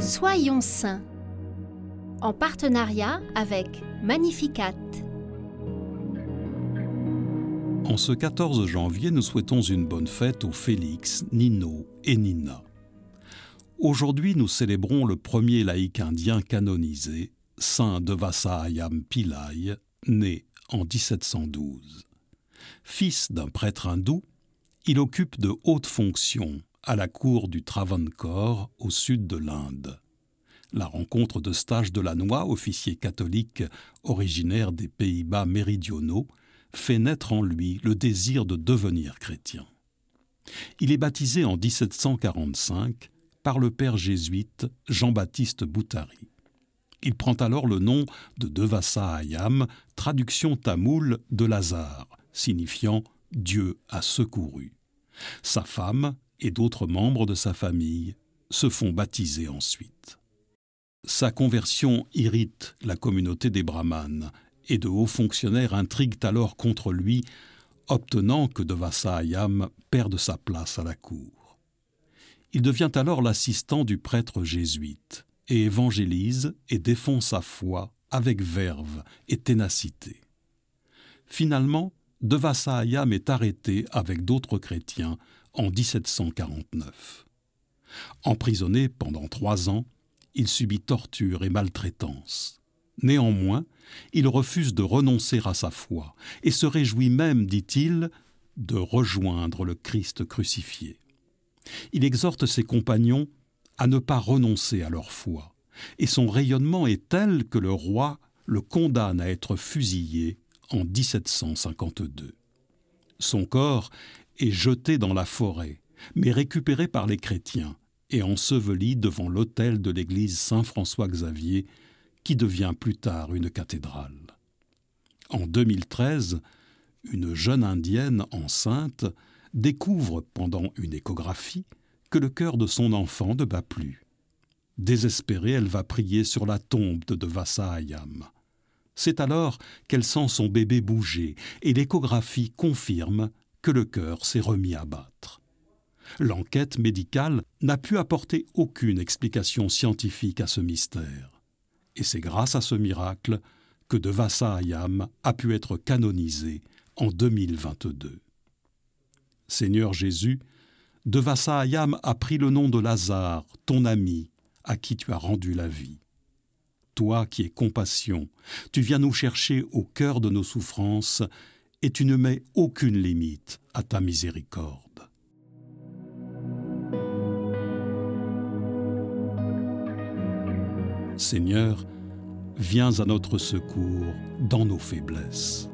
Soyons saints en partenariat avec Magnificat. En ce 14 janvier, nous souhaitons une bonne fête aux Félix, Nino et Nina. Aujourd'hui, nous célébrons le premier laïc indien canonisé, Saint Devasahayam Pillai, né en 1712. Fils d'un prêtre hindou, il occupe de hautes fonctions à la cour du Travancore au sud de l'Inde. La rencontre de Stage de la Noix, officier catholique originaire des Pays-Bas méridionaux, fait naître en lui le désir de devenir chrétien. Il est baptisé en 1745 par le père jésuite Jean-Baptiste Boutari. Il prend alors le nom de Devasa Ayam, traduction tamoule de Lazare, signifiant Dieu a secouru. Sa femme et d'autres membres de sa famille se font baptiser ensuite. Sa conversion irrite la communauté des brahmanes et de hauts fonctionnaires intriguent alors contre lui, obtenant que Devasa Ayam perde sa place à la cour. Il devient alors l'assistant du prêtre jésuite et évangélise et défend sa foi avec verve et ténacité. Finalement, Devasa Ayam est arrêté avec d'autres chrétiens en 1749. Emprisonné pendant trois ans, il subit torture et maltraitance. Néanmoins, il refuse de renoncer à sa foi et se réjouit même, dit-il, de rejoindre le Christ crucifié. Il exhorte ses compagnons à ne pas renoncer à leur foi, et son rayonnement est tel que le roi le condamne à être fusillé en 1752. Son corps est jeté dans la forêt, mais récupéré par les chrétiens et enseveli devant l'autel de l'église Saint-François-Xavier, qui devient plus tard une cathédrale. En 2013, une jeune indienne enceinte découvre pendant une échographie que le cœur de son enfant ne bat plus. Désespérée, elle va prier sur la tombe de Devasa Ayam. C'est alors qu'elle sent son bébé bouger et l'échographie confirme que le cœur s'est remis à battre. L'enquête médicale n'a pu apporter aucune explication scientifique à ce mystère. Et c'est grâce à ce miracle que Devasa Ayam a pu être canonisé en 2022. Seigneur Jésus, Devasa Ayam a pris le nom de Lazare, ton ami, à qui tu as rendu la vie. Toi qui es compassion, tu viens nous chercher au cœur de nos souffrances et tu ne mets aucune limite à ta miséricorde. Seigneur, viens à notre secours dans nos faiblesses.